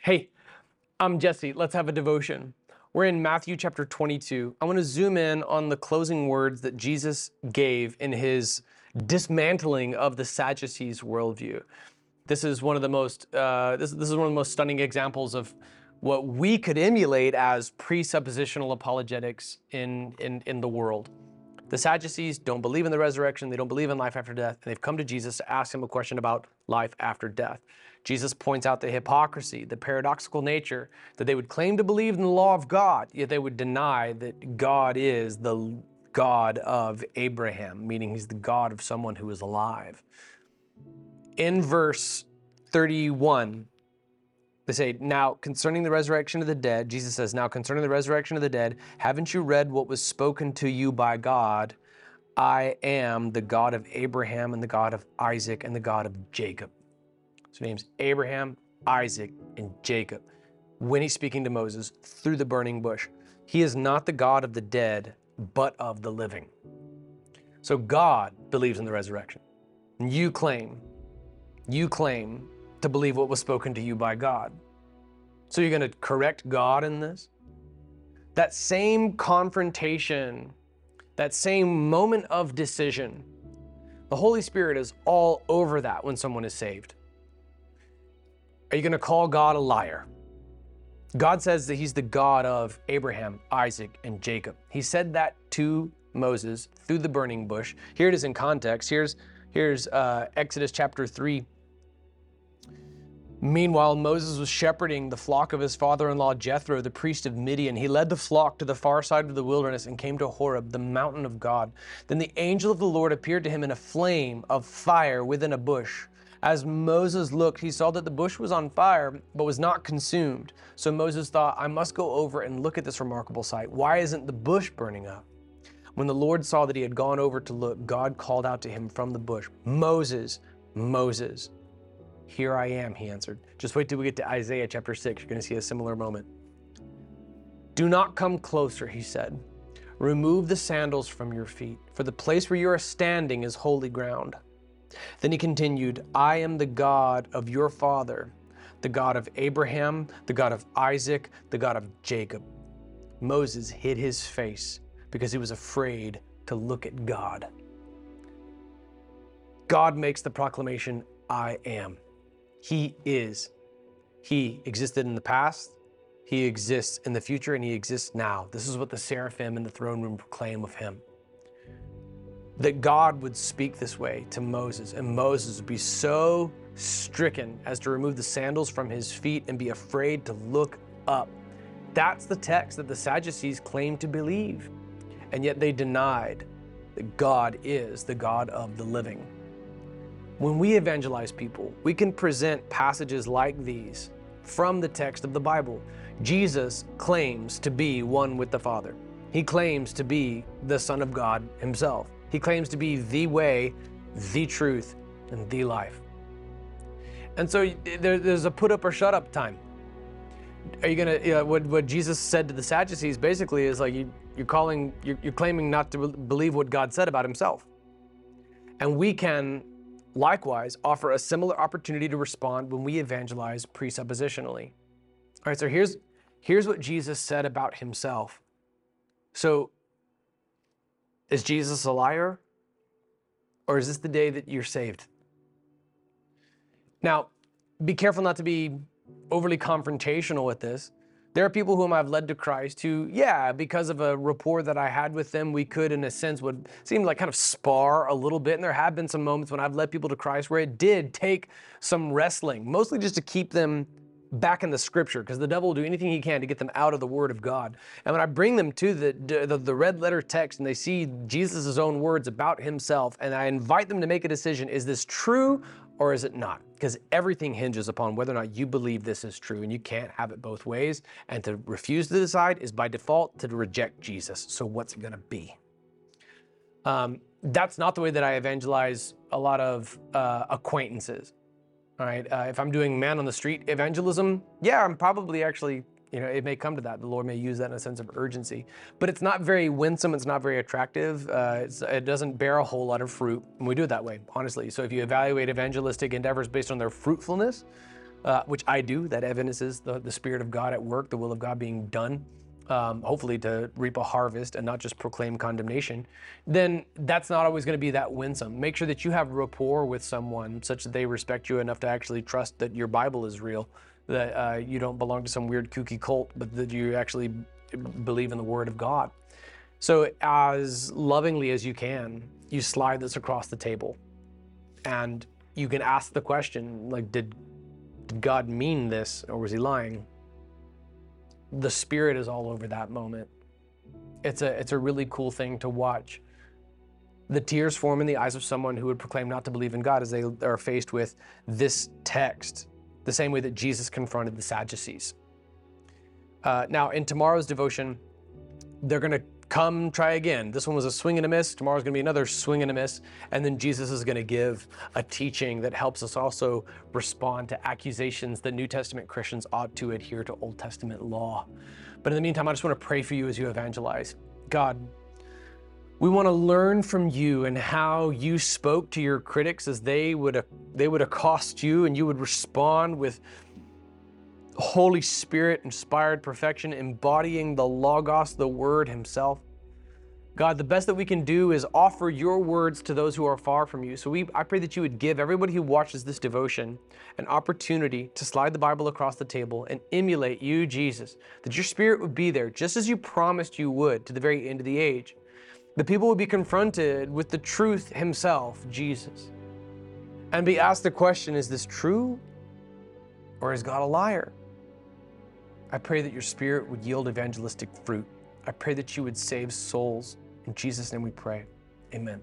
Hey, I'm Jesse. Let's have a devotion. We're in Matthew chapter 22. I want to zoom in on the closing words that Jesus gave in his dismantling of the Sadducees' worldview. This is one of the most uh, this, this is one of the most stunning examples of what we could emulate as presuppositional apologetics in, in, in the world. The Sadducees don't believe in the resurrection, they don't believe in life after death, and they've come to Jesus to ask him a question about life after death. Jesus points out the hypocrisy, the paradoxical nature that they would claim to believe in the law of God, yet they would deny that God is the God of Abraham, meaning he's the God of someone who is alive. In verse 31, they say, Now concerning the resurrection of the dead, Jesus says, Now concerning the resurrection of the dead, haven't you read what was spoken to you by God? I am the God of Abraham and the God of Isaac and the God of Jacob. So names Abraham, Isaac, and Jacob. When he's speaking to Moses through the burning bush, he is not the God of the dead, but of the living. So God believes in the resurrection. You claim, you claim to believe what was spoken to you by God. So you're going to correct God in this? That same confrontation, that same moment of decision, the Holy Spirit is all over that when someone is saved. Are you going to call God a liar? God says that He's the God of Abraham, Isaac, and Jacob. He said that to Moses through the burning bush. Here it is in context. Here's, here's uh, Exodus chapter 3, Meanwhile, Moses was shepherding the flock of his father in law Jethro, the priest of Midian. He led the flock to the far side of the wilderness and came to Horeb, the mountain of God. Then the angel of the Lord appeared to him in a flame of fire within a bush. As Moses looked, he saw that the bush was on fire, but was not consumed. So Moses thought, I must go over and look at this remarkable sight. Why isn't the bush burning up? When the Lord saw that he had gone over to look, God called out to him from the bush, Moses, Moses. Here I am, he answered. Just wait till we get to Isaiah chapter 6. You're going to see a similar moment. Do not come closer, he said. Remove the sandals from your feet, for the place where you are standing is holy ground. Then he continued, I am the God of your father, the God of Abraham, the God of Isaac, the God of Jacob. Moses hid his face because he was afraid to look at God. God makes the proclamation, I am. He is. He existed in the past, He exists in the future, and He exists now. This is what the seraphim in the throne room proclaim of Him. That God would speak this way to Moses, and Moses would be so stricken as to remove the sandals from his feet and be afraid to look up. That's the text that the Sadducees claim to believe, and yet they denied that God is the God of the living. When we evangelize people, we can present passages like these from the text of the Bible. Jesus claims to be one with the Father. He claims to be the Son of God Himself. He claims to be the way, the truth, and the life. And so there's a put up or shut up time. Are you gonna? You know, what what Jesus said to the Sadducees basically is like you, you're calling, you're, you're claiming not to believe what God said about Himself. And we can likewise offer a similar opportunity to respond when we evangelize presuppositionally. All right, so here's, here's what Jesus said about himself. So, is Jesus a liar? Or is this the day that you're saved? Now, be careful not to be overly confrontational with this. There are people whom I've led to Christ who, yeah, because of a rapport that I had with them, we could, in a sense, would seem like kind of spar a little bit. And there have been some moments when I've led people to Christ where it did take some wrestling, mostly just to keep them back in the scripture because the devil will do anything he can to get them out of the word of God. And when I bring them to the, the, the red letter text and they see Jesus' own words about himself, and I invite them to make a decision is this true or is it not? Because everything hinges upon whether or not you believe this is true, and you can't have it both ways. And to refuse to decide is by default to reject Jesus. So, what's it going to be? Um, that's not the way that I evangelize a lot of uh, acquaintances. All right. Uh, if I'm doing man on the street evangelism, yeah, I'm probably actually you know, it may come to that. The Lord may use that in a sense of urgency, but it's not very winsome. It's not very attractive. Uh, it doesn't bear a whole lot of fruit, and we do it that way, honestly. So if you evaluate evangelistic endeavors based on their fruitfulness, uh, which I do, that evidences the, the Spirit of God at work, the will of God being done, um, hopefully to reap a harvest and not just proclaim condemnation, then that's not always going to be that winsome. Make sure that you have rapport with someone such that they respect you enough to actually trust that your Bible is real, that uh, you don't belong to some weird kooky cult, but that you actually believe in the Word of God. So, as lovingly as you can, you slide this across the table and you can ask the question like, did, did God mean this or was he lying? The Spirit is all over that moment. It's a, it's a really cool thing to watch. The tears form in the eyes of someone who would proclaim not to believe in God as they are faced with this text, the same way that Jesus confronted the Sadducees. Uh, now, in tomorrow's devotion, they're going to come try again. This one was a swing and a miss. Tomorrow's going to be another swing and a miss. And then Jesus is going to give a teaching that helps us also respond to accusations that New Testament Christians ought to adhere to Old Testament law. But in the meantime, I just want to pray for you as you evangelize. God, we want to learn from you and how you spoke to your critics as they would they would accost you and you would respond with Holy Spirit inspired perfection, embodying the Logos, the Word Himself. God, the best that we can do is offer your words to those who are far from you. So we, I pray that you would give everybody who watches this devotion an opportunity to slide the Bible across the table and emulate you, Jesus, that your Spirit would be there just as you promised you would to the very end of the age. The people would be confronted with the truth Himself, Jesus, and be asked the question is this true or is God a liar? I pray that your spirit would yield evangelistic fruit. I pray that you would save souls. In Jesus' name we pray. Amen.